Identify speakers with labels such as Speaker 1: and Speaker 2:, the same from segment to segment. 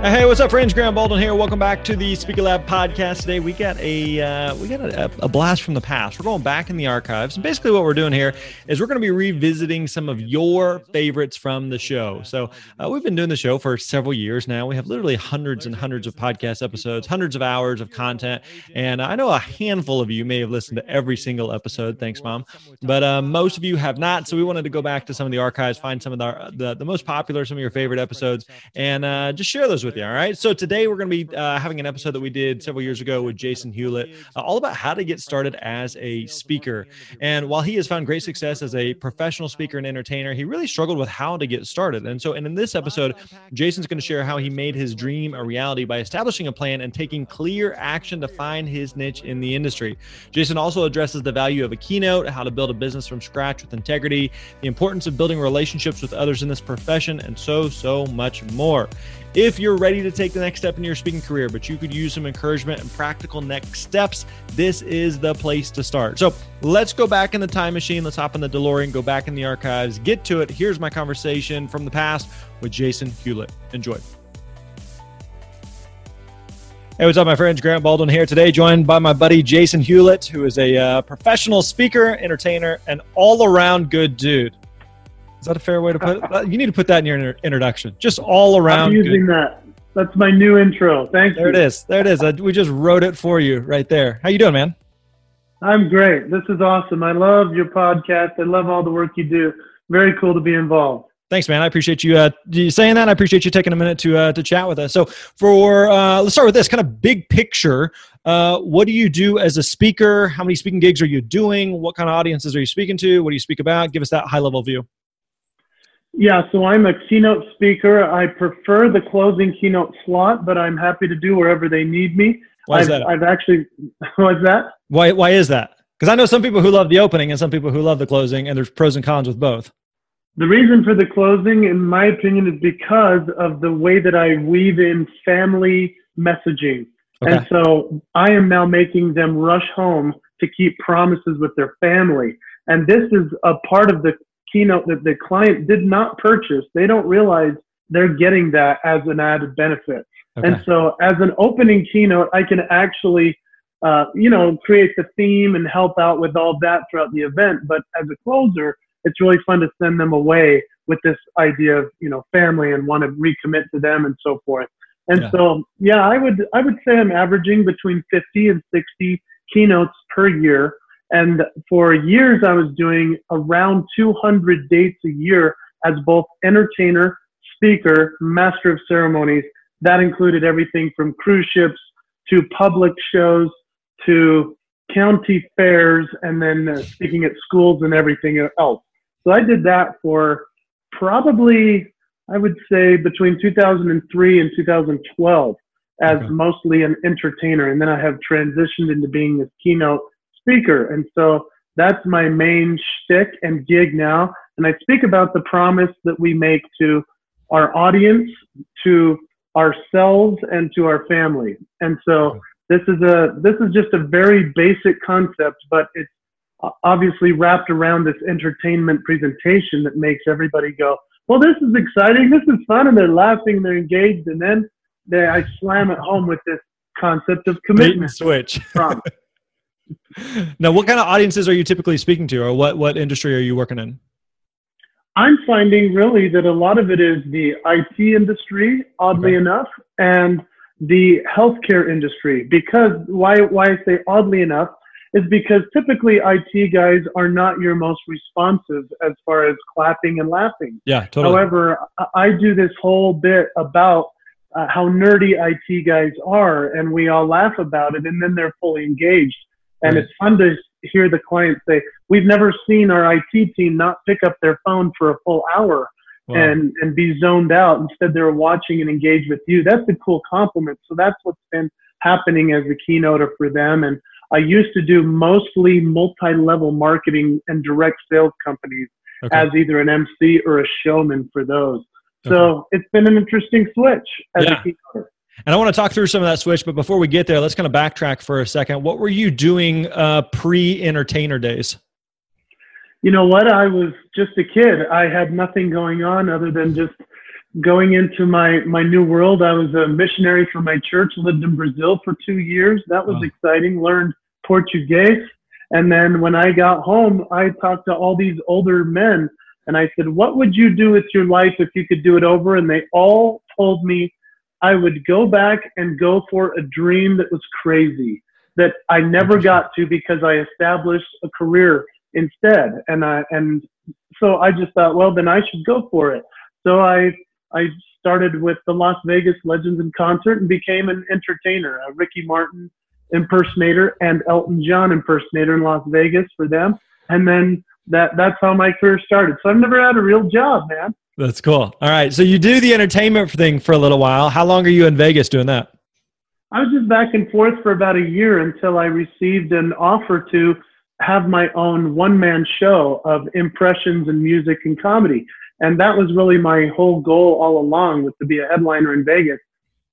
Speaker 1: Hey, what's up, friends? Grant Baldwin here. Welcome back to the Speaker Lab podcast. Today, we got a uh, we got a, a, blast from the past. We're going back in the archives, and basically, what we're doing here is we're going to be revisiting some of your favorites from the show. So, uh, we've been doing the show for several years now. We have literally hundreds and hundreds of podcast episodes, hundreds of hours of content, and I know a handful of you may have listened to every single episode. Thanks, mom. But uh, most of you have not. So, we wanted to go back to some of the archives, find some of the the, the most popular, some of your favorite episodes, and uh, just share those with you. All right. So today we're going to be uh, having an episode that we did several years ago with Jason Hewlett, uh, all about how to get started as a speaker. And while he has found great success as a professional speaker and entertainer, he really struggled with how to get started. And so, and in this episode, Jason's going to share how he made his dream a reality by establishing a plan and taking clear action to find his niche in the industry. Jason also addresses the value of a keynote, how to build a business from scratch with integrity, the importance of building relationships with others in this profession, and so, so much more. If you're ready to take the next step in your speaking career, but you could use some encouragement and practical next steps, this is the place to start. So let's go back in the time machine. Let's hop in the DeLorean, go back in the archives, get to it. Here's my conversation from the past with Jason Hewlett. Enjoy. Hey, what's up, my friends? Grant Baldwin here today, joined by my buddy Jason Hewlett, who is a uh, professional speaker, entertainer, and all around good dude. Is that a fair way to put it? You need to put that in your introduction. Just all around.
Speaker 2: I'm using good. that. That's my new intro. Thank
Speaker 1: there
Speaker 2: you.
Speaker 1: There it is. There it is. we just wrote it for you right there. How you doing, man?
Speaker 2: I'm great. This is awesome. I love your podcast. I love all the work you do. Very cool to be involved.
Speaker 1: Thanks, man. I appreciate you, uh, you saying that. I appreciate you taking a minute to uh, to chat with us. So, for uh, let's start with this kind of big picture. Uh, what do you do as a speaker? How many speaking gigs are you doing? What kind of audiences are you speaking to? What do you speak about? Give us that high level view.
Speaker 2: Yeah, so I'm a keynote speaker. I prefer the closing keynote slot, but I'm happy to do wherever they need me.
Speaker 1: Why is
Speaker 2: I've,
Speaker 1: that?
Speaker 2: I've actually, what's that?
Speaker 1: Why, why is that? Because I know some people who love the opening and some people who love the closing, and there's pros and cons with both.
Speaker 2: The reason for the closing, in my opinion, is because of the way that I weave in family messaging. Okay. And so I am now making them rush home to keep promises with their family. And this is a part of the keynote that the client did not purchase, they don't realize they're getting that as an added benefit. Okay. And so, as an opening keynote, I can actually, uh, you know, create the theme and help out with all that throughout the event. But as a closer, it's really fun to send them away with this idea of, you know, family and want to recommit to them and so forth. And yeah. so, yeah, I would I would say I'm averaging between 50 and 60 keynotes per year. And for years, I was doing around 200 dates a year as both entertainer, speaker, master of ceremonies. That included everything from cruise ships to public shows to county fairs and then uh, speaking at schools and everything else. So I did that for probably, I would say, between 2003 and 2012 as okay. mostly an entertainer. And then I have transitioned into being this keynote speaker. And so that's my main shtick and gig now. And I speak about the promise that we make to our audience, to ourselves, and to our family. And so this is a this is just a very basic concept, but it's obviously wrapped around this entertainment presentation that makes everybody go, "Well, this is exciting. This is fun," and they're laughing, they're engaged, and then they, I slam it home with this concept of commitment.
Speaker 1: switch. now, what kind of audiences are you typically speaking to, or what what industry are you working in?
Speaker 2: I'm finding really that a lot of it is the IT industry, oddly okay. enough, and the healthcare industry. Because why, why I say oddly enough is because typically IT guys are not your most responsive as far as clapping and laughing.
Speaker 1: Yeah, totally.
Speaker 2: However, I do this whole bit about uh, how nerdy IT guys are, and we all laugh about it, and then they're fully engaged. And right. it's fun to hear the clients say, "We've never seen our IT team not pick up their phone for a full hour." Wow. And, and be zoned out. Instead, they're watching and engaged with you. That's a cool compliment. So that's what's been happening as a keynoter for them. And I used to do mostly multi-level marketing and direct sales companies okay. as either an MC or a showman for those. Okay. So it's been an interesting switch as yeah. a keynoter.
Speaker 1: And I want to talk through some of that switch, but before we get there, let's kind of backtrack for a second. What were you doing uh, pre-entertainer days?
Speaker 2: You know what? I was just a kid. I had nothing going on other than just going into my my new world. I was a missionary for my church. Lived in Brazil for two years. That was exciting. Learned Portuguese, and then when I got home, I talked to all these older men, and I said, "What would you do with your life if you could do it over?" And they all told me I would go back and go for a dream that was crazy that I never got to because I established a career instead. And I and so I just thought, well, then I should go for it. So I I started with the Las Vegas Legends in Concert and became an entertainer, a Ricky Martin impersonator and Elton John impersonator in Las Vegas for them. And then that that's how my career started. So I've never had a real job, man.
Speaker 1: That's cool. All right. So you do the entertainment thing for a little while. How long are you in Vegas doing that?
Speaker 2: I was just back and forth for about a year until I received an offer to have my own one man show of impressions and music and comedy. And that was really my whole goal all along was to be a headliner in Vegas.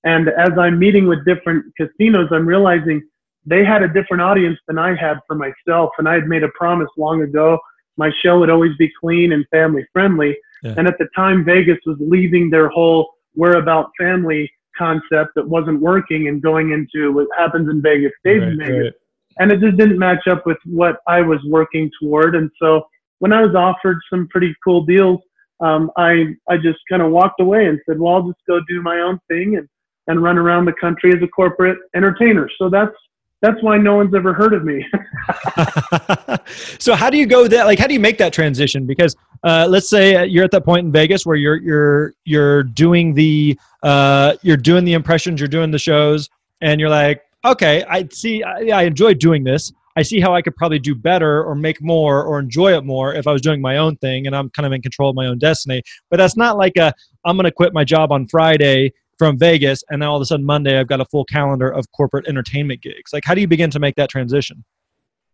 Speaker 2: And as I'm meeting with different casinos, I'm realizing they had a different audience than I had for myself. And I had made a promise long ago. My show would always be clean and family friendly. Yeah. And at the time, Vegas was leaving their whole we're about family concept that wasn't working and going into what happens in Vegas stays right, in Vegas. Right. And it just didn't match up with what I was working toward. And so when I was offered some pretty cool deals, um, I I just kind of walked away and said, well, I'll just go do my own thing and and run around the country as a corporate entertainer. So that's that's why no one's ever heard of me.
Speaker 1: so how do you go that like how do you make that transition? Because uh, let's say you're at that point in Vegas where you're you're you're doing the uh, you're doing the impressions, you're doing the shows, and you're like, okay, I see, I, I enjoy doing this. I see how I could probably do better or make more or enjoy it more if I was doing my own thing and I'm kind of in control of my own destiny. But that's not like a I'm going to quit my job on Friday from Vegas and then all of a sudden Monday I've got a full calendar of corporate entertainment gigs. Like how do you begin to make that transition?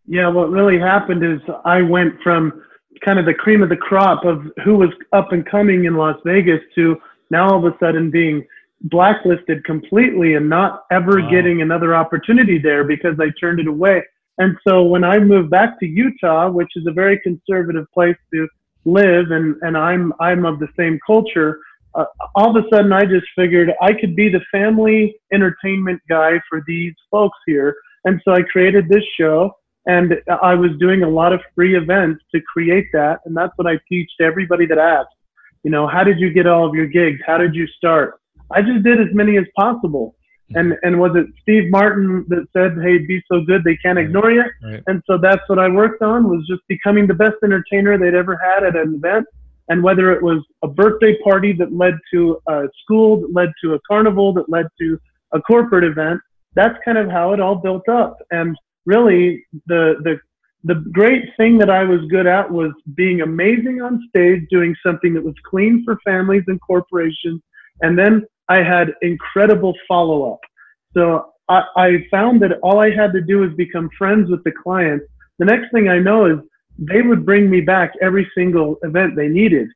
Speaker 2: Yeah, what really happened is I went from kind of the cream of the crop of who was up and coming in Las Vegas to now all of a sudden being blacklisted completely and not ever wow. getting another opportunity there because I turned it away. And so when I moved back to Utah, which is a very conservative place to live, and, and I'm I'm of the same culture, uh, all of a sudden I just figured I could be the family entertainment guy for these folks here. And so I created this show, and I was doing a lot of free events to create that. And that's what I teach to everybody that asks. You know, how did you get all of your gigs? How did you start? I just did as many as possible. Hmm. And and was it Steve Martin that said, "Hey, be so good they can't ignore you"? Right. And so that's what I worked on was just becoming the best entertainer they'd ever had at an event. And whether it was a birthday party that led to a school, that led to a carnival, that led to a corporate event, that's kind of how it all built up. And really, the the the great thing that I was good at was being amazing on stage, doing something that was clean for families and corporations, and then I had incredible follow up. So I, I found that all I had to do was become friends with the clients. The next thing I know is they would bring me back every single event they needed.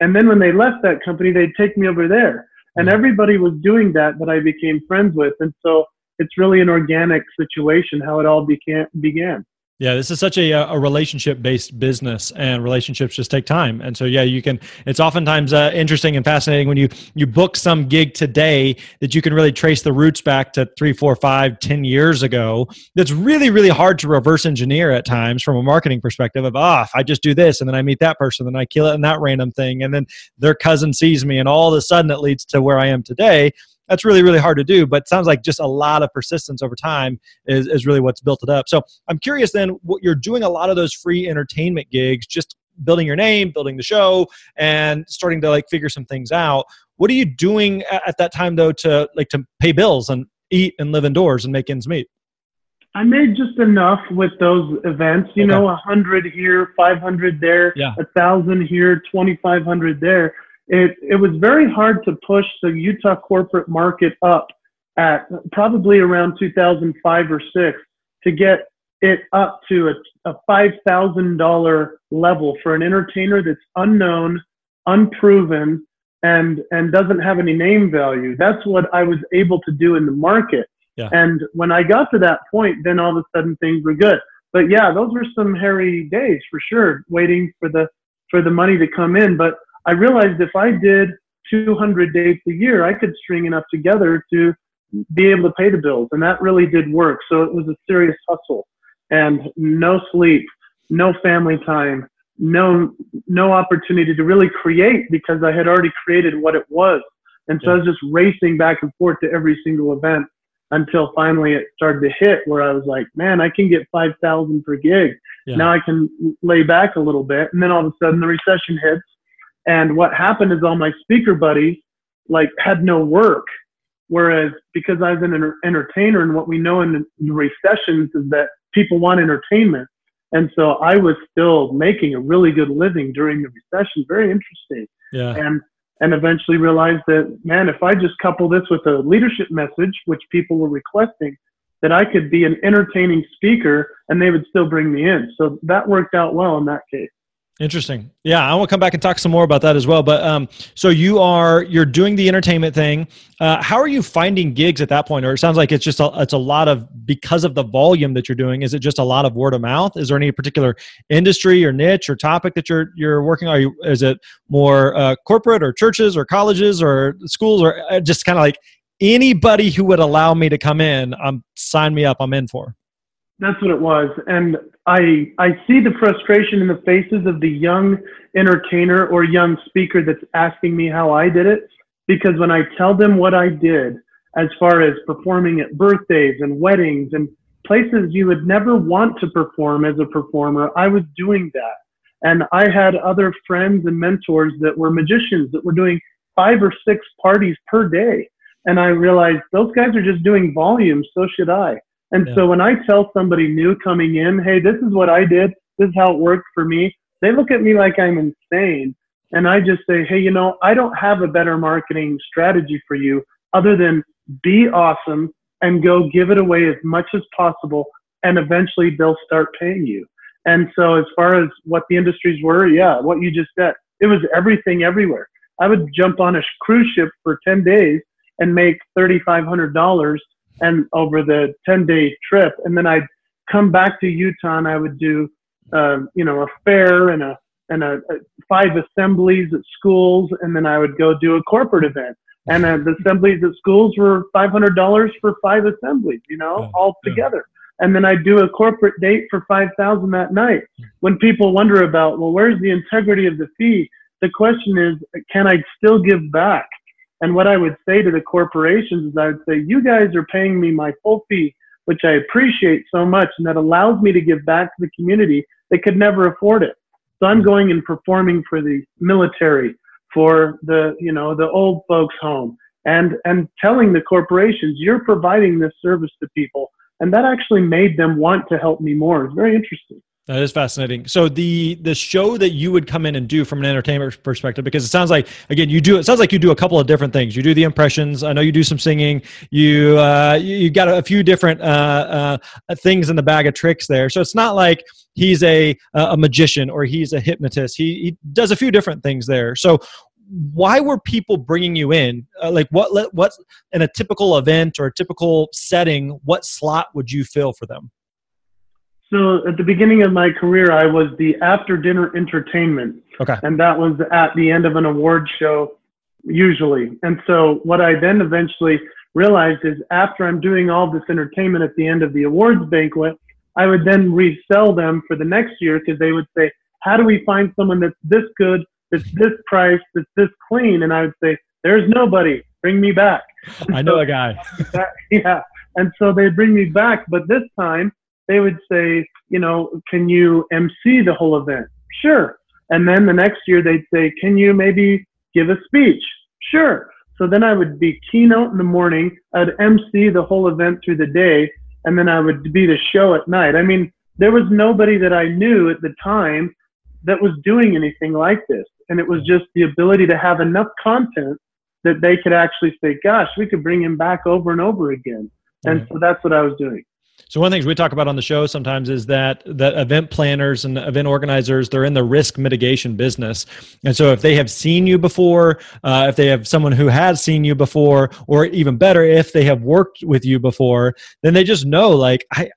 Speaker 2: And then when they left that company, they'd take me over there. And mm-hmm. everybody was doing that that I became friends with. And so it's really an organic situation how it all began. began.
Speaker 1: Yeah, this is such a, a relationship based business, and relationships just take time. And so, yeah, you can. It's oftentimes uh, interesting and fascinating when you you book some gig today that you can really trace the roots back to three, four, five, ten years ago. That's really, really hard to reverse engineer at times from a marketing perspective. Of ah, I just do this, and then I meet that person, and I kill it in that random thing, and then their cousin sees me, and all of a sudden it leads to where I am today that's really really hard to do but sounds like just a lot of persistence over time is, is really what's built it up so i'm curious then what you're doing a lot of those free entertainment gigs just building your name building the show and starting to like figure some things out what are you doing at, at that time though to like to pay bills and eat and live indoors and make ends meet
Speaker 2: I made just enough with those events, you okay. know, a hundred here, 500 there, a yeah. thousand here, 2,500 there. It, it was very hard to push the Utah corporate market up at probably around 2005 or six to get it up to a, a $5,000 level for an entertainer that's unknown, unproven, and, and doesn't have any name value. That's what I was able to do in the market. Yeah. And when I got to that point, then all of a sudden things were good. But yeah, those were some hairy days for sure, waiting for the for the money to come in. But I realized if I did 200 dates a year, I could string enough together to be able to pay the bills, and that really did work. So it was a serious hustle, and no sleep, no family time, no no opportunity to really create because I had already created what it was. And so yeah. I was just racing back and forth to every single event until finally it started to hit where I was like, man, I can get 5,000 per gig. Yeah. Now I can lay back a little bit. And then all of a sudden the recession hits. And what happened is all my speaker buddies like had no work. Whereas because I was an entertainer and what we know in the recessions is that people want entertainment. And so I was still making a really good living during the recession. Very interesting. Yeah. And and eventually realized that, man, if I just couple this with a leadership message, which people were requesting, that I could be an entertaining speaker and they would still bring me in. So that worked out well in that case.
Speaker 1: Interesting. Yeah, I want to come back and talk some more about that as well. But um, so you are you're doing the entertainment thing. Uh, how are you finding gigs at that point? Or it sounds like it's just a, it's a lot of because of the volume that you're doing. Is it just a lot of word of mouth? Is there any particular industry or niche or topic that you're you're working? Are you is it more uh, corporate or churches or colleges or schools or uh, just kind of like anybody who would allow me to come in? Um, sign me up. I'm in for.
Speaker 2: That's what it was. And I I see the frustration in the faces of the young entertainer or young speaker that's asking me how I did it. Because when I tell them what I did, as far as performing at birthdays and weddings and places you would never want to perform as a performer, I was doing that. And I had other friends and mentors that were magicians that were doing five or six parties per day. And I realized those guys are just doing volume, so should I. And yeah. so when I tell somebody new coming in, hey, this is what I did, this is how it worked for me, they look at me like I'm insane. And I just say, hey, you know, I don't have a better marketing strategy for you other than be awesome and go give it away as much as possible. And eventually they'll start paying you. And so as far as what the industries were, yeah, what you just said, it was everything everywhere. I would jump on a cruise ship for 10 days and make $3,500 and over the 10 day trip. And then I'd come back to Utah and I would do, uh, you know, a fair and a, and a, a, five assemblies at schools. And then I would go do a corporate event. And uh, the assemblies at schools were $500 for five assemblies, you know, all together. And then I'd do a corporate date for 5000 that night. When people wonder about, well, where's the integrity of the fee? The question is, can I still give back? And what I would say to the corporations is I would say, you guys are paying me my full fee, which I appreciate so much, and that allows me to give back to the community that could never afford it. So I'm going and performing for the military, for the, you know, the old folks home, and, and telling the corporations, you're providing this service to people. And that actually made them want to help me more. It's very interesting.
Speaker 1: That is fascinating. So the the show that you would come in and do from an entertainment perspective, because it sounds like again you do it sounds like you do a couple of different things. You do the impressions. I know you do some singing. You uh, you got a few different uh, uh, things in the bag of tricks there. So it's not like he's a a magician or he's a hypnotist. He he does a few different things there. So why were people bringing you in? Uh, like what what in a typical event or a typical setting? What slot would you fill for them?
Speaker 2: So at the beginning of my career, I was the after dinner entertainment. Okay. And that was at the end of an award show, usually. And so what I then eventually realized is after I'm doing all this entertainment at the end of the awards banquet, I would then resell them for the next year because they would say, how do we find someone that's this good, that's this price, that's this clean? And I would say, there's nobody. bring me back.
Speaker 1: And I know so, a guy.
Speaker 2: yeah. And so they'd bring me back, but this time they would say, you know, can you MC the whole event? Sure. And then the next year they'd say, can you maybe give a speech? Sure. So then I would be keynote in the morning. I'd MC the whole event through the day, and then I would be the show at night. I mean, there was nobody that I knew at the time that was doing anything like this. And it was just the ability to have enough content that they could actually say, gosh, we could bring him back over and over again. And mm-hmm. so that's what I was doing.
Speaker 1: So one of the things we talk about on the show sometimes is that that event planners and event organizers they're in the risk mitigation business, and so if they have seen you before, uh, if they have someone who has seen you before, or even better, if they have worked with you before, then they just know like I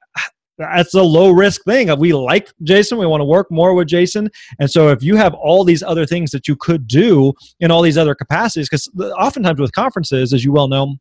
Speaker 1: that's a low risk thing. We like Jason. We want to work more with Jason. And so if you have all these other things that you could do in all these other capacities, because oftentimes with conferences, as you well know,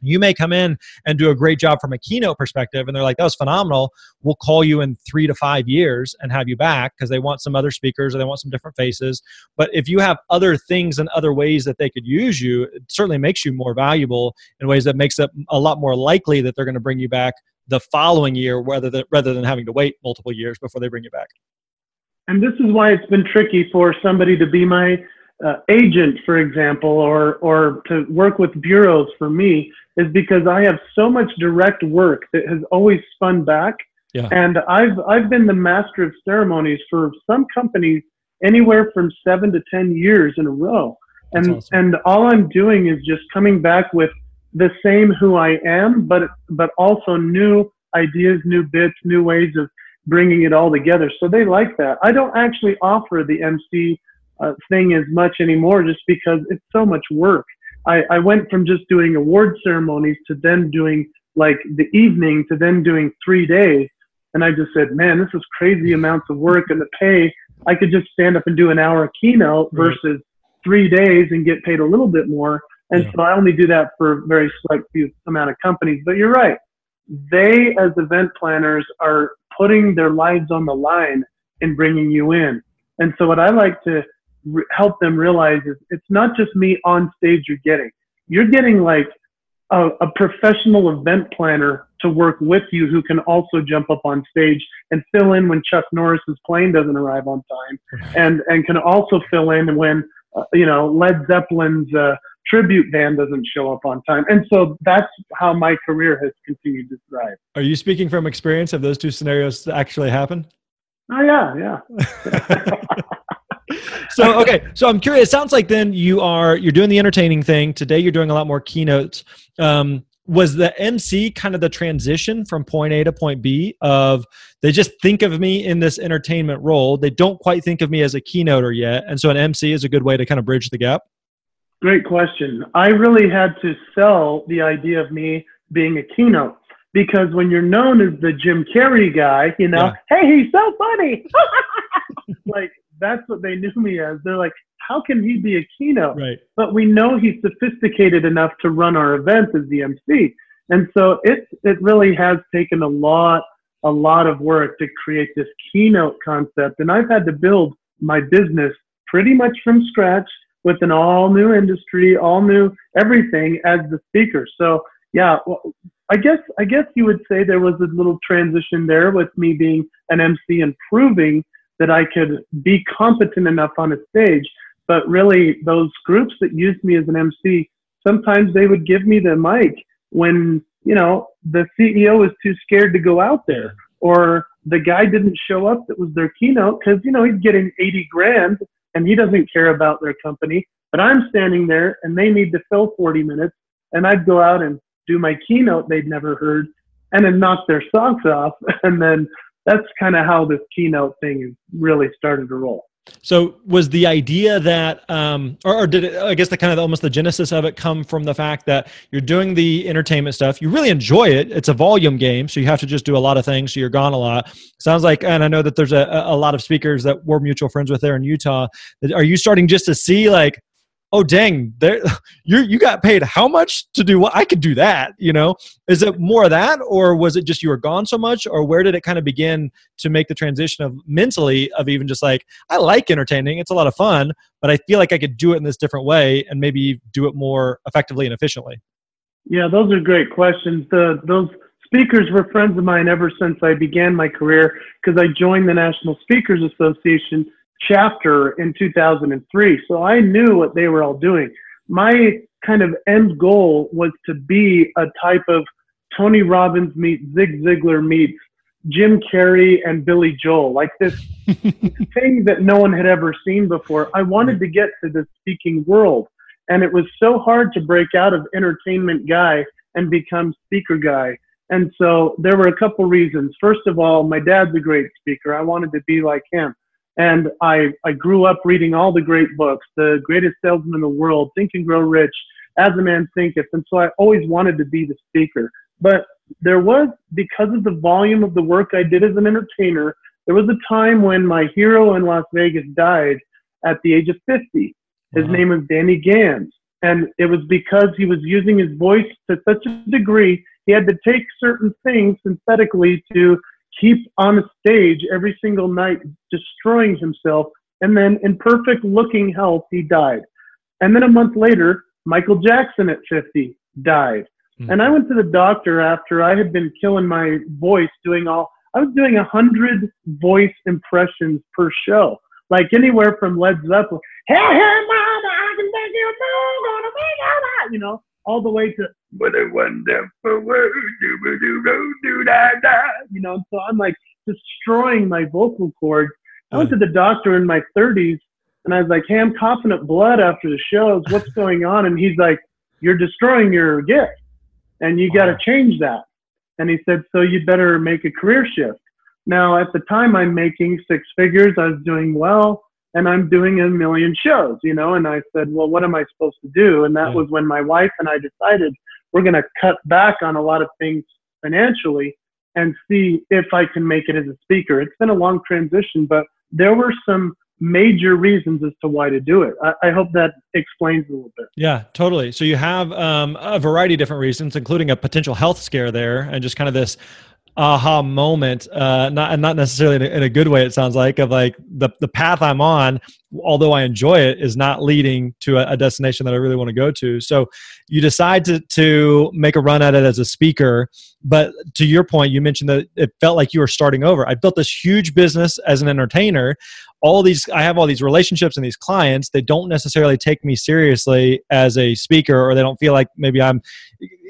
Speaker 1: you may come in and do a great job from a keynote perspective and they're like that was phenomenal we'll call you in three to five years and have you back because they want some other speakers or they want some different faces but if you have other things and other ways that they could use you it certainly makes you more valuable in ways that makes it a lot more likely that they're going to bring you back the following year rather than rather than having to wait multiple years before they bring you back.
Speaker 2: And this is why it's been tricky for somebody to be my uh, agent, for example, or or to work with bureaus for me, is because I have so much direct work that has always spun back. Yeah. And I've I've been the master of ceremonies for some companies anywhere from seven to ten years in a row. And awesome. and all I'm doing is just coming back with the same who I am, but but also new ideas, new bits, new ways of bringing it all together. So they like that. I don't actually offer the MC uh, thing as much anymore, just because it's so much work. I, I went from just doing award ceremonies to then doing like the evening to then doing three days. And I just said, man, this is crazy amounts of work and the pay. I could just stand up and do an hour keynote versus three days and get paid a little bit more. And yeah. so I only do that for a very select few amount of companies. But you're right. They, as event planners, are putting their lives on the line in bringing you in. And so what I like to re- help them realize is it's not just me on stage you're getting. You're getting like a, a, professional event planner to work with you who can also jump up on stage and fill in when Chuck Norris's plane doesn't arrive on time and, and can also fill in when, uh, you know, Led Zeppelin's, uh, tribute band doesn't show up on time. And so that's how my career has continued to thrive.
Speaker 1: Are you speaking from experience? Have those two scenarios actually happened?
Speaker 2: Oh yeah, yeah.
Speaker 1: so okay, so I'm curious. It sounds like then you are you're doing the entertaining thing today. You're doing a lot more keynotes. Um, was the MC kind of the transition from point A to point B of they just think of me in this entertainment role. They don't quite think of me as a keynoter yet, and so an MC is a good way to kind of bridge the gap.
Speaker 2: Great question. I really had to sell the idea of me being a keynote because when you're known as the Jim Carrey guy, you know, yeah. hey, he's so funny. like that's what they knew me as. They're like, how can he be a keynote?
Speaker 1: Right.
Speaker 2: But we know he's sophisticated enough to run our events as the MC. And so it it really has taken a lot a lot of work to create this keynote concept. And I've had to build my business pretty much from scratch with an all new industry, all new everything as the speaker. So yeah, well, I guess I guess you would say there was a little transition there with me being an MC and proving that I could be competent enough on a stage. But really, those groups that used me as an MC, sometimes they would give me the mic when you know the CEO was too scared to go out there, or the guy didn't show up that was their keynote because you know he's getting 80 grand and he doesn't care about their company. But I'm standing there and they need to fill 40 minutes, and I'd go out and do my keynote they'd never heard and then knock their socks off. And then that's kind of how this keynote thing really started to roll.
Speaker 1: So was the idea that, um, or, or, did it, I guess the kind of almost the genesis of it come from the fact that you're doing the entertainment stuff, you really enjoy it. It's a volume game, so you have to just do a lot of things. So you're gone a lot. Sounds like, and I know that there's a, a lot of speakers that we're mutual friends with there in Utah. Are you starting just to see like, oh dang, there you you got paid how much to do what? I could do that. You know, is it more of that, or was it just you were gone so much, or where did it kind of begin to make the transition of mentally of even just like I like entertaining, it's a lot of fun, but I feel like I could do it in this different way and maybe do it more effectively and efficiently.
Speaker 2: Yeah, those are great questions. The those speakers were friends of mine ever since I began my career because I joined the National Speakers Association chapter in 2003. So I knew what they were all doing. My kind of end goal was to be a type of Tony Robbins meets Zig Ziglar meets Jim Carrey and Billy Joel, like this thing that no one had ever seen before. I wanted to get to the speaking world. And it was so hard to break out of entertainment guy and become speaker guy. And so there were a couple reasons. First of all, my dad's a great speaker. I wanted to be like him. And I, I grew up reading all the great books, The Greatest Salesman in the World, Think and Grow Rich, As a Man Thinketh. And so I always wanted to be the speaker. But there was, because of the volume of the work I did as an entertainer, there was a time when my hero in Las Vegas died at the age of 50. His wow. name was Danny Gans. And it was because he was using his voice to such a degree, he had to take certain things synthetically to keep on a stage every single night destroying himself. And then in perfect looking health, he died. And then a month later, Michael Jackson at 50 died. Mm-hmm. And I went to the doctor after I had been killing my voice doing all, I was doing a hundred voice impressions per show, like anywhere from Led Zeppelin, hey, hey, mama, I can take you, gonna be, you know, all the way to what a wonderful world, do do do do da da. You know, so I'm like destroying my vocal cords. I went to the doctor in my 30s, and I was like, "Hey, I'm coughing up blood after the shows. What's going on?" And he's like, "You're destroying your gift, and you got to change that." And he said, "So you better make a career shift." Now, at the time, I'm making six figures. I was doing well and I'm doing a million shows, you know. And I said, well, what am I supposed to do? And that yeah. was when my wife and I decided we're going to cut back on a lot of things financially and see if I can make it as a speaker. It's been a long transition, but there were some major reasons as to why to do it. I, I, hope that explains a little bit.
Speaker 1: Yeah, totally. So you have um, a variety of different reasons, including a potential health scare there, and just kind of this aha moment uh not not necessarily in a, in a, good way it sounds like of like the the path i'm on although i enjoy it is not leading to a, a destination that i really want to go to. So you decide to to make a run at it as a speaker but to your point you mentioned that it felt like you were starting over. I built this huge business as an entertainer. All these i have all these relationships and these clients. They don't necessarily take me seriously as a speaker or they don't feel like maybe i'm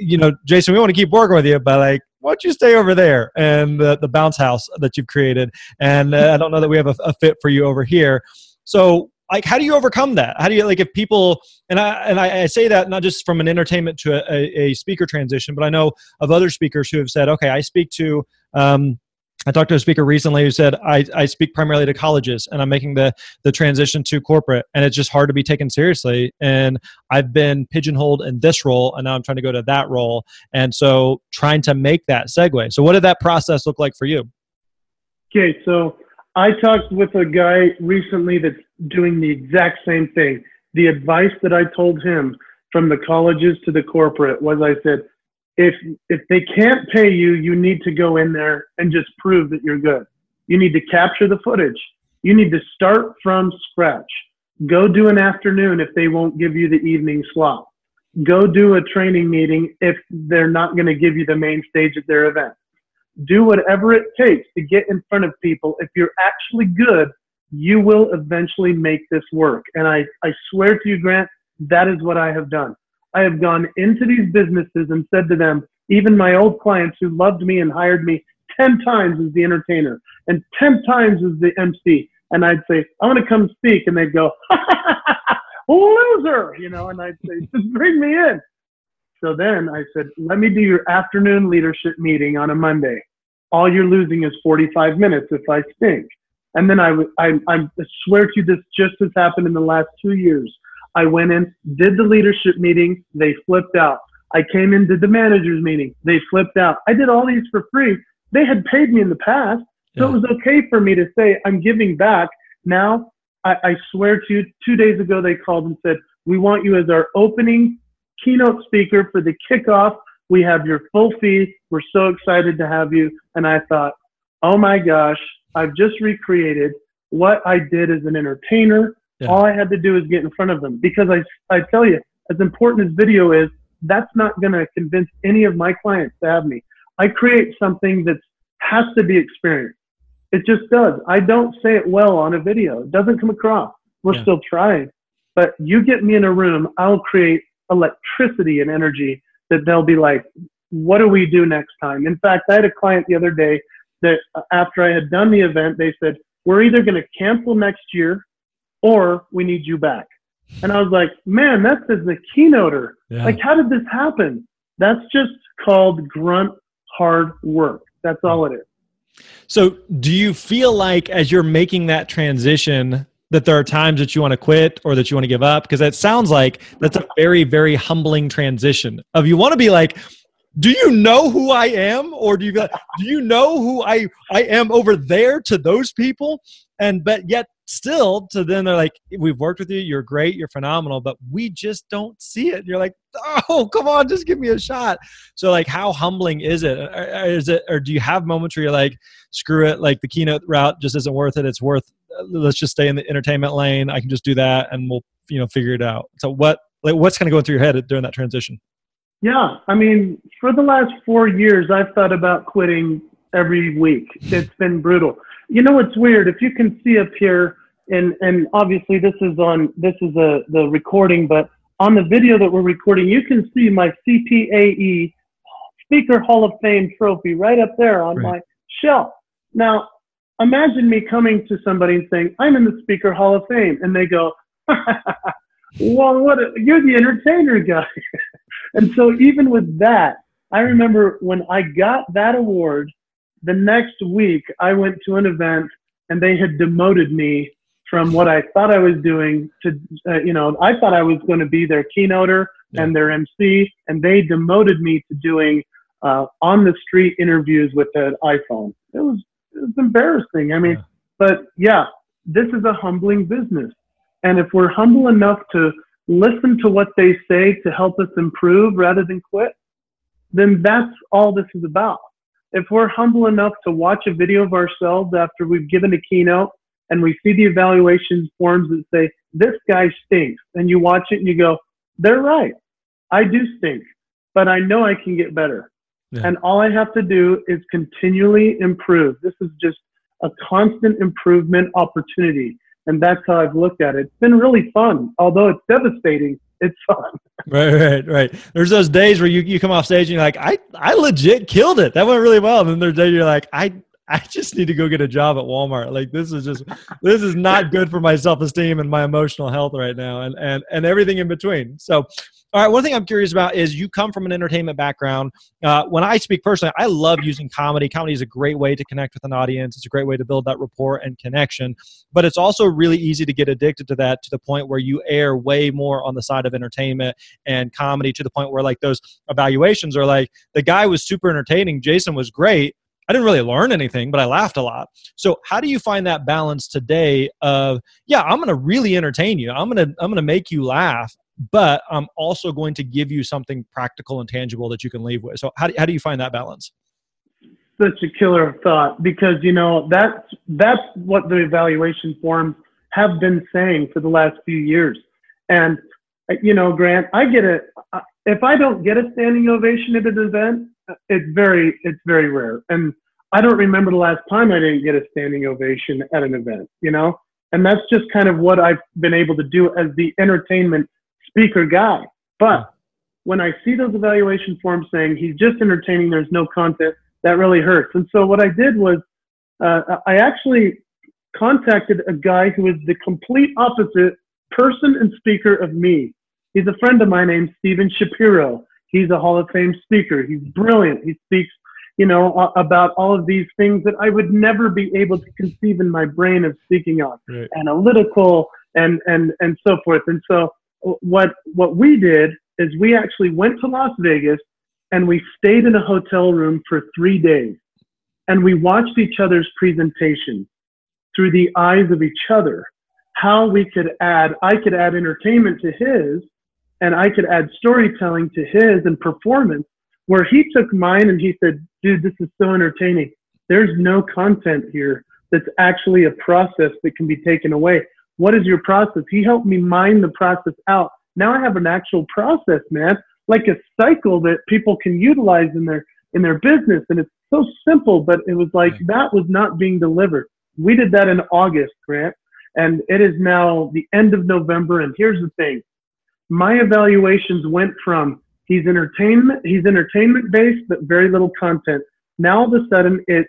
Speaker 1: you know jason we want to keep working with you but like why don't you stay over there and the, the bounce house that you've created? And uh, I don't know that we have a, a fit for you over here. So like how do you overcome that how do you like if people and i and i, I say that not just from an entertainment to a, a, speaker transition but i know of other speakers who have said okay i speak to um, I talked to a speaker recently who said, I, I speak primarily to colleges and I'm making the, the transition to corporate and it's just hard to be taken seriously. And I've been pigeonholed in this role and now I'm trying to go to that role. And so trying to make that segue. So, what did that process look like for you?
Speaker 2: Okay, so I talked with a guy recently that's doing the exact same thing. The advice that I told him from the colleges to the corporate was I said, if if they can't pay you, you need to go in there and just prove that you're good. You need to capture the footage. You need to start from scratch. Go do an afternoon if they won't give you the evening slot. Go do a training meeting if they're not going to give you the main stage at their event. Do whatever it takes to get in front of people. If you're actually good, you will eventually make this work. And I, I swear to you, Grant, that is what I have done. I have gone into these businesses and said to them, even my old clients who loved me and hired me 10 times as the entertainer and 10 times as the MC. And I'd say, I want to come speak. And they'd go, loser, you know, and I'd say, just bring me in. So then I said, let me do your afternoon leadership meeting on a Monday. All you're losing is 45 minutes if I stink. And then I, I, I swear to you, this just has happened in the last two years. I went in, did the leadership meeting, they flipped out. I came in, did the managers meeting, they flipped out. I did all these for free. They had paid me in the past, so yeah. it was okay for me to say, I'm giving back. Now, I, I swear to you, two days ago they called and said, We want you as our opening keynote speaker for the kickoff. We have your full fee. We're so excited to have you. And I thought, oh my gosh, I've just recreated what I did as an entertainer. Yeah. All I had to do is get in front of them because I, I tell you, as important as video is, that's not going to convince any of my clients to have me. I create something that has to be experienced. It just does. I don't say it well on a video. It doesn't come across. We're yeah. still trying. But you get me in a room, I'll create electricity and energy that they'll be like, what do we do next time? In fact, I had a client the other day that uh, after I had done the event, they said, we're either going to cancel next year or we need you back. And I was like, man, that's as a keynoter. Yeah. Like, how did this happen? That's just called grunt hard work. That's all it is.
Speaker 1: So, do you feel like as you're making that transition, that there are times that you want to quit or that you want to give up? Because it sounds like that's a very, very humbling transition. Of you want to be like, do you know who I am, or do you do you know who I I am over there to those people? And but yet still to them they're like we've worked with you. You're great. You're phenomenal. But we just don't see it. You're like oh come on. Just give me a shot. So like how humbling is it? Is it or do you have moments where you're like screw it. Like the keynote route just isn't worth it. It's worth uh, let's just stay in the entertainment lane. I can just do that and we'll you know figure it out. So what like what's kind of going through your head during that transition?
Speaker 2: Yeah. I mean for the last four years i've thought about quitting every week. It's been brutal. You know what's weird? If you can see up here, and and obviously this is on this is a the recording, but on the video that we're recording, you can see my CPAE Speaker Hall of Fame trophy right up there on right. my shelf. Now, imagine me coming to somebody and saying, "I'm in the Speaker Hall of Fame," and they go, "Well, what? A, you're the entertainer guy." and so, even with that, I remember when I got that award the next week, I went to an event and they had demoted me from what I thought I was doing to, uh, you know, I thought I was going to be their keynoter yeah. and their MC, and they demoted me to doing uh, on the street interviews with an iPhone. It was, it was embarrassing. I mean, yeah. but yeah, this is a humbling business. And if we're humble enough to listen to what they say to help us improve rather than quit, then that's all this is about if we're humble enough to watch a video of ourselves after we've given a keynote and we see the evaluation forms that say, this guy stinks, and you watch it and you go, they're right. I do stink, but I know I can get better. Yeah. And all I have to do is continually improve. This is just a constant improvement opportunity. And that's how I've looked at it. It's been really fun, although it's devastating it's fun.
Speaker 1: right, right, right. There's those days where you, you come off stage and you're like, I, I legit killed it. That went really well. And then there's days you're like, I I just need to go get a job at Walmart. Like this is just this is not good for my self-esteem and my emotional health right now and and and everything in between. So all right, one thing I'm curious about is you come from an entertainment background. Uh, when I speak personally, I love using comedy. Comedy is a great way to connect with an audience. It's a great way to build that rapport and connection. But it's also really easy to get addicted to that to the point where you err way more on the side of entertainment and comedy to the point where like those evaluations are like the guy was super entertaining, Jason was great, I didn't really learn anything, but I laughed a lot. So how do you find that balance today of, yeah, I'm going to really entertain you. I'm going to, I'm going to make you laugh, but I'm also going to give you something practical and tangible that you can leave with. So how do, how do you find that balance?
Speaker 2: Such a killer thought because, you know, that's, that's what the evaluation forms have been saying for the last few years. And, you know, Grant, I get it. If I don't get a standing ovation at an event, it's very it's very rare. And I don't remember the last time I didn't get a standing ovation at an event, you know? And that's just kind of what I've been able to do as the entertainment speaker guy. But when I see those evaluation forms saying he's just entertaining, there's no content, that really hurts. And so what I did was uh, I actually contacted a guy who is the complete opposite person and speaker of me. He's a friend of mine named Steven Shapiro. He's a Hall of Fame speaker. He's brilliant. He speaks, you know, about all of these things that I would never be able to conceive in my brain of speaking on, right. analytical and and and so forth. And so uh, what what we did is we actually went to Las Vegas and we stayed in a hotel room for three days, and we watched each other's presentations through the eyes of each other. how we could add, I could add entertainment to his and I could add storytelling to his and performance where he took mine and he said, dude, this is so entertaining. There's no content here that's actually a process that can be taken away. What is your process? He helped me mine the process out. Now I have an actual process, man, like a cycle that people can utilize in their in their business. And it's so simple, but it was like mm-hmm. that was not being delivered. We did that in August, Grant, and it is now the end of November. And here's the thing my evaluations went from he's entertainment, he's entertainment based, but very little content. Now all of a sudden it's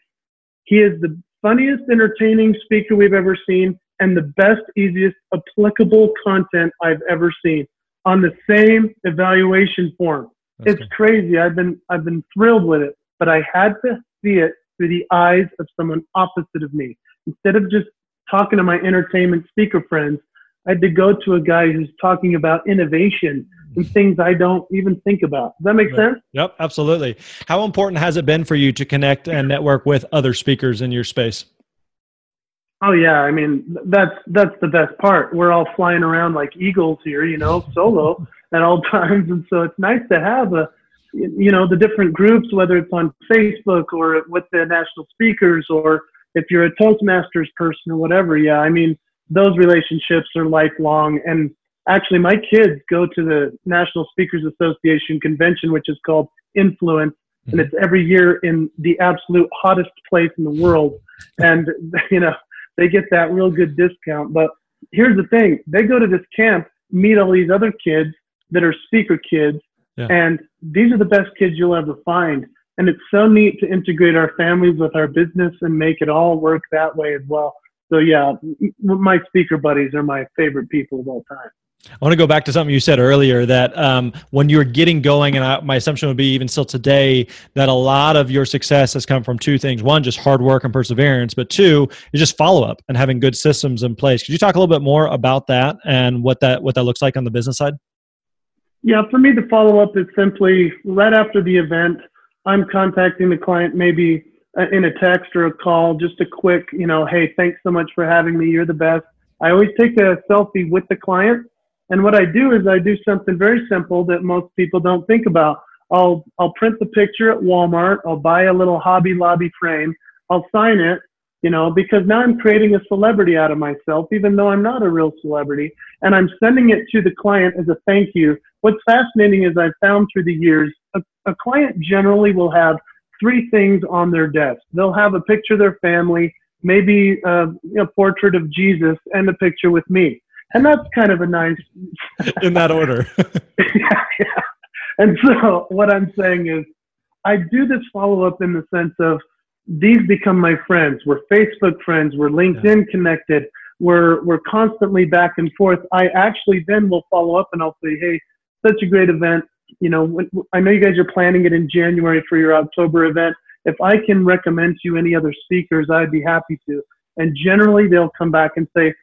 Speaker 2: he is the funniest, entertaining speaker we've ever seen and the best, easiest, applicable content I've ever seen on the same evaluation form. That's it's good. crazy. I've been I've been thrilled with it, but I had to see it through the eyes of someone opposite of me. Instead of just talking to my entertainment speaker friends, I had to go to a guy who's talking about innovation and hmm. things I don't even think about. Does that make sense?
Speaker 1: Yep, absolutely. How important has it been for you to connect and network with other speakers in your space?
Speaker 2: Oh yeah, I mean that's that's the best part. We're all flying around like eagles here, you know, solo at all times, and so it's nice to have a, you know, the different groups, whether it's on Facebook or with the national speakers, or if you're a Toastmasters person or whatever. Yeah, I mean those relationships are lifelong. And actually, my kids go to the National Speakers Association convention, which is called Influence, and mm-hmm. it's every year in the absolute hottest place in the world. And, you know, they get that real good discount. But here's the thing they go to this camp, meet all these other kids that are speaker kids, yeah. and these are the best kids you'll ever find. And it's so neat to integrate our families with our business and make it all work that way as well so yeah, my speaker buddies are my favorite people of all time.
Speaker 1: I want to go back to something you said earlier that um, when you were getting going, and I, my assumption would be even still today, that a lot of your success has come from two things. One, just hard work and perseverance, but two, is just follow up and having good systems in place. Could you talk a little bit more about that and what that what that looks like on the business side?
Speaker 2: Yeah, for me, the follow up is simply right after the event, I'm contacting the client maybe in a text or a call, just a quick, you know, hey, thanks so much for having me. You're the best. I always take a selfie with the client. And what I do is I do something very simple that most people don't think about. I'll, I'll print the picture at Walmart. I'll buy a little Hobby Lobby frame. I'll sign it, you know, because now I'm creating a celebrity out of myself, even though I'm not a real celebrity. And I'm sending it to the client as a thank you. What's fascinating is I've found through the years, a, a client generally will have three things on their desk. They'll have a picture of their family, maybe a, a portrait of Jesus, and a picture with me. And that's kind of a nice.
Speaker 1: In that order.
Speaker 2: yeah, yeah. And so what I'm saying is, I do this follow up in the sense of these become my friends. We're Facebook friends. We're LinkedIn yeah. connected. We're we're constantly back and forth. I actually then will follow up and I'll say, hey, such a great event you know, I know you guys are planning it in January for your October event. If I can recommend to you any other speakers, I'd be happy to. And generally, they'll come back and say,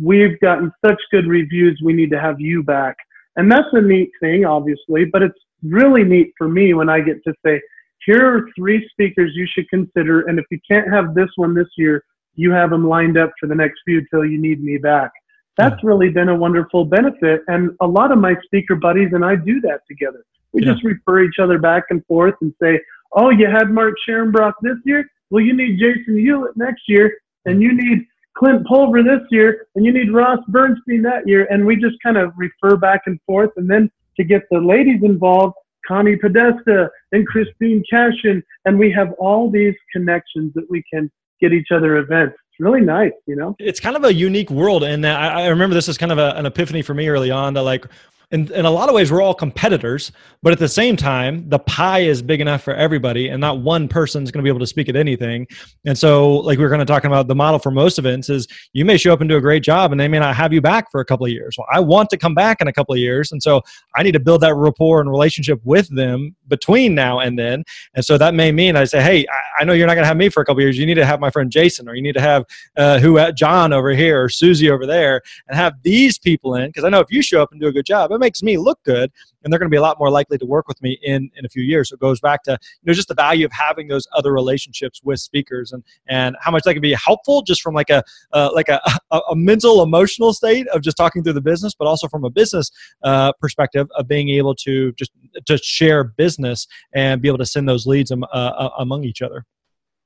Speaker 2: We've gotten such good reviews, we need to have you back. And that's a neat thing, obviously, but it's really neat for me when I get to say, Here are three speakers you should consider. And if you can't have this one this year, you have them lined up for the next few till you need me back that's really been a wonderful benefit. And a lot of my speaker buddies and I do that together. We yeah. just refer each other back and forth and say, oh, you had Mark Scharenbroich this year? Well, you need Jason Hewlett next year, and you need Clint Pulver this year, and you need Ross Bernstein that year. And we just kind of refer back and forth. And then to get the ladies involved, Connie Podesta and Christine Cashen, and we have all these connections that we can get each other events really nice, you know?
Speaker 1: It's kind of a unique world. And I, I remember this is kind of a, an epiphany for me early on that like in, in a lot of ways we're all competitors but at the same time the pie is big enough for everybody and not one person's going to be able to speak at anything. And so like we are kind of talking about the model for most events is you may show up and do a great job and they may not have you back for a couple of years. Well i want to come back in a couple of years and so i need to build that rapport and relationship with them between now and then. And so that may mean i say hey i, I know you're not going to have me for a couple of years. You need to have my friend jason or you need to have uh, who uh, john over here or susie over there and have these people in because i know if you show up and do a good job makes me look good and they're going to be a lot more likely to work with me in in a few years. So it goes back to you know just the value of having those other relationships with speakers and and how much that can be helpful just from like a uh, like a, a, a, mental emotional state of just talking through the business but also from a business uh, perspective of being able to just to share business and be able to send those leads um, uh, uh, among each other.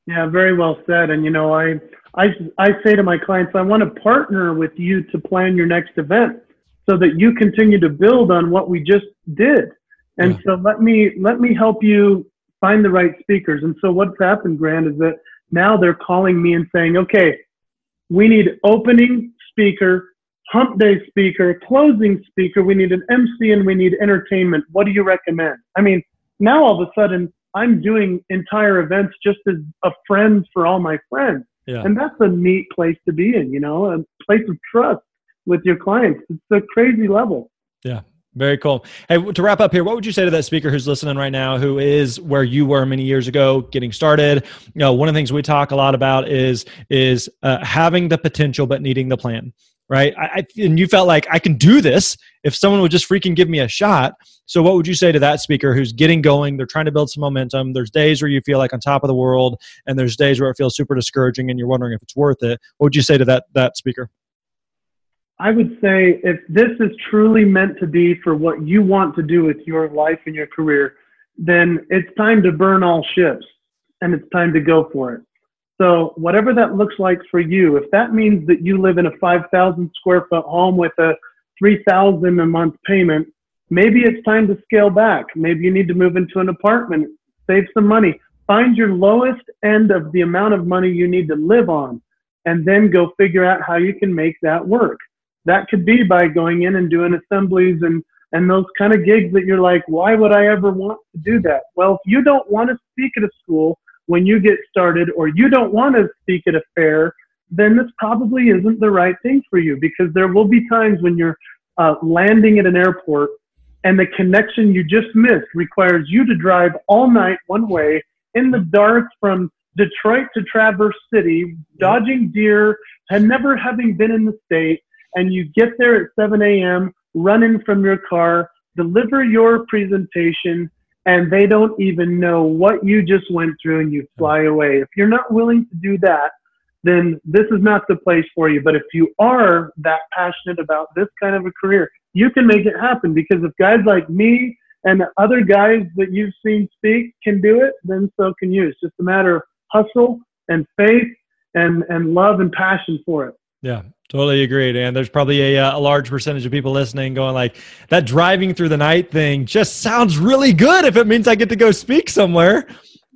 Speaker 2: Yeah very well said. And you know i i i say to my clients i want to partner with you to plan your next event so that you continue to build on what we just did. And yeah. so let me let me help you find the right speakers. And so what's happened, Grant, is that now they're calling me and saying, okay, we need opening speaker, hump day speaker, closing speaker, we need an MC and we need entertainment. What do you recommend? I mean, now all of a sudden I'm doing entire events just as a friend for all my friends. Yeah. And that's a neat place to be in, you know, a place of trust with your clients. It's a crazy level.
Speaker 1: Yeah. Very cool. Hey, to wrap up here, what would you say to that speaker who's listening right now, who is where you were many years ago, getting started? You know, one of the things we talk a lot about is is uh, having the potential but needing the plan, right? I, I, and you felt like I can do this if someone would just freaking give me a shot. So, what would you say to that speaker who's getting going? They're trying to build some momentum. There's days where you feel like on top of the world, and there's days where it feels super discouraging, and you're wondering if it's worth it. What would you say to that that speaker?
Speaker 2: I would say if this is truly meant to be for what you want to do with your life and your career, then it's time to burn all ships and it's time to go for it. So whatever that looks like for you, if that means that you live in a 5,000 square foot home with a 3,000 a month payment, maybe it's time to scale back. Maybe you need to move into an apartment, save some money, find your lowest end of the amount of money you need to live on, and then go figure out how you can make that work that could be by going in and doing assemblies and and those kind of gigs that you're like, why would I ever want to do that? Well, if you don't want to speak at a school when you get started, or you don't want to speak at a fair, then this probably isn't the right thing for you because there will be times when you're uh, landing at an airport and the connection you just missed requires you to drive all night one way in the dark from Detroit to Traverse City, dodging deer, and never having been in the state and you get there at 7 a.m., run in from your car, deliver your presentation, and they don't even know what you just went through and you fly away. If you're not willing to do that, then this is not the place for you. But if you are that passionate about this kind of a career, you can make it happen because if guys like me and other guys that you've seen speak can do it, then so can you. It's just a matter of hustle and faith and, and love and passion for it.
Speaker 1: Yeah, totally agreed. And there's probably a, uh, a large percentage of people listening going like, that driving through the night thing just sounds really good if it means I get to go speak somewhere.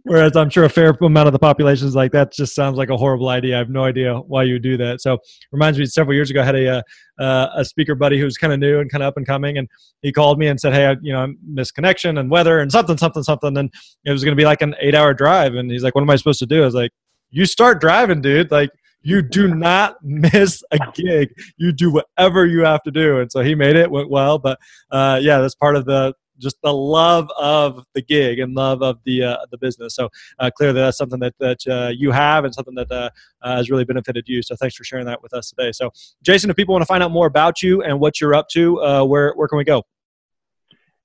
Speaker 1: Whereas I'm sure a fair amount of the population is like, that just sounds like a horrible idea. I have no idea why you do that. So reminds me several years ago, I had a, uh, uh a speaker buddy who was kind of new and kind of up and coming. And he called me and said, Hey, I, you know, I missed connection and weather and something, something, something. And it was going to be like an eight hour drive. And he's like, what am I supposed to do? I was like, you start driving, dude. Like you do not miss a gig. You do whatever you have to do. And so he made it, went well. But uh, yeah, that's part of the just the love of the gig and love of the uh, the business. So uh, clearly, that's something that that uh, you have and something that uh, uh, has really benefited you. So thanks for sharing that with us today. So Jason, if people want to find out more about you and what you're up to, where where can we go?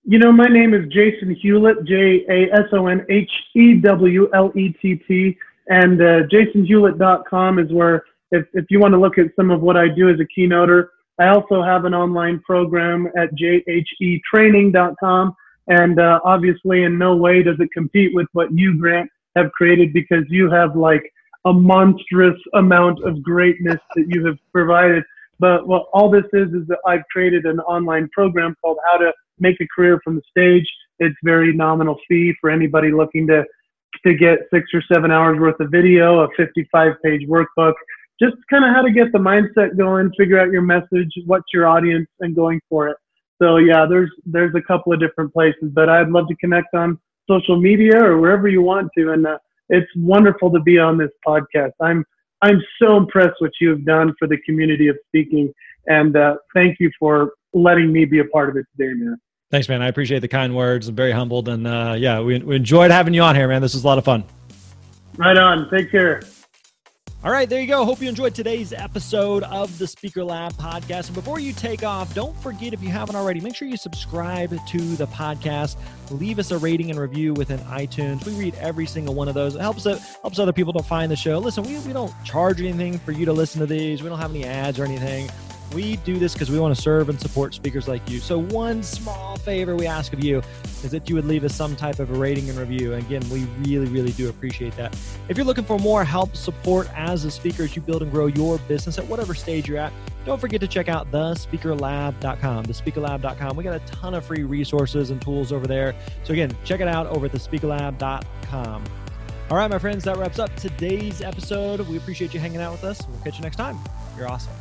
Speaker 2: You know, my name is Jason Hewlett, J A S O N H E W L E T T. And uh, jasonhewlett.com is where, if, if you want to look at some of what I do as a keynoter, I also have an online program at jhetraining.com. And uh, obviously, in no way does it compete with what you, Grant, have created because you have like a monstrous amount of greatness that you have provided. But what all this is is that I've created an online program called How to Make a Career from the Stage. It's very nominal fee for anybody looking to to get six or seven hours worth of video, a 55 page workbook, just kind of how to get the mindset going, figure out your message, what's your audience, and going for it. So yeah, there's there's a couple of different places, but I'd love to connect on social media or wherever you want to. And uh, it's wonderful to be on this podcast. I'm I'm so impressed what you have done for the community of speaking, and uh, thank you for letting me be a part of it today, man.
Speaker 1: Thanks, man. I appreciate the kind words. I'm very humbled. And uh, yeah, we, we enjoyed having you on here, man. This was a lot of fun.
Speaker 2: Right on. Take care.
Speaker 1: All right, there you go. Hope you enjoyed today's episode of the Speaker Lab podcast. And before you take off, don't forget if you haven't already, make sure you subscribe to the podcast. Leave us a rating and review within iTunes. We read every single one of those. It helps it helps other people to find the show. Listen, we, we don't charge anything for you to listen to these. We don't have any ads or anything. We do this because we want to serve and support speakers like you. So, one small favor we ask of you is that you would leave us some type of a rating and review. And again, we really, really do appreciate that. If you're looking for more help, support as a speaker as you build and grow your business at whatever stage you're at, don't forget to check out thespeakerlab.com. Thespeakerlab.com. We got a ton of free resources and tools over there. So, again, check it out over at thespeakerlab.com. All right, my friends, that wraps up today's episode. We appreciate you hanging out with us. We'll catch you next time. You're awesome.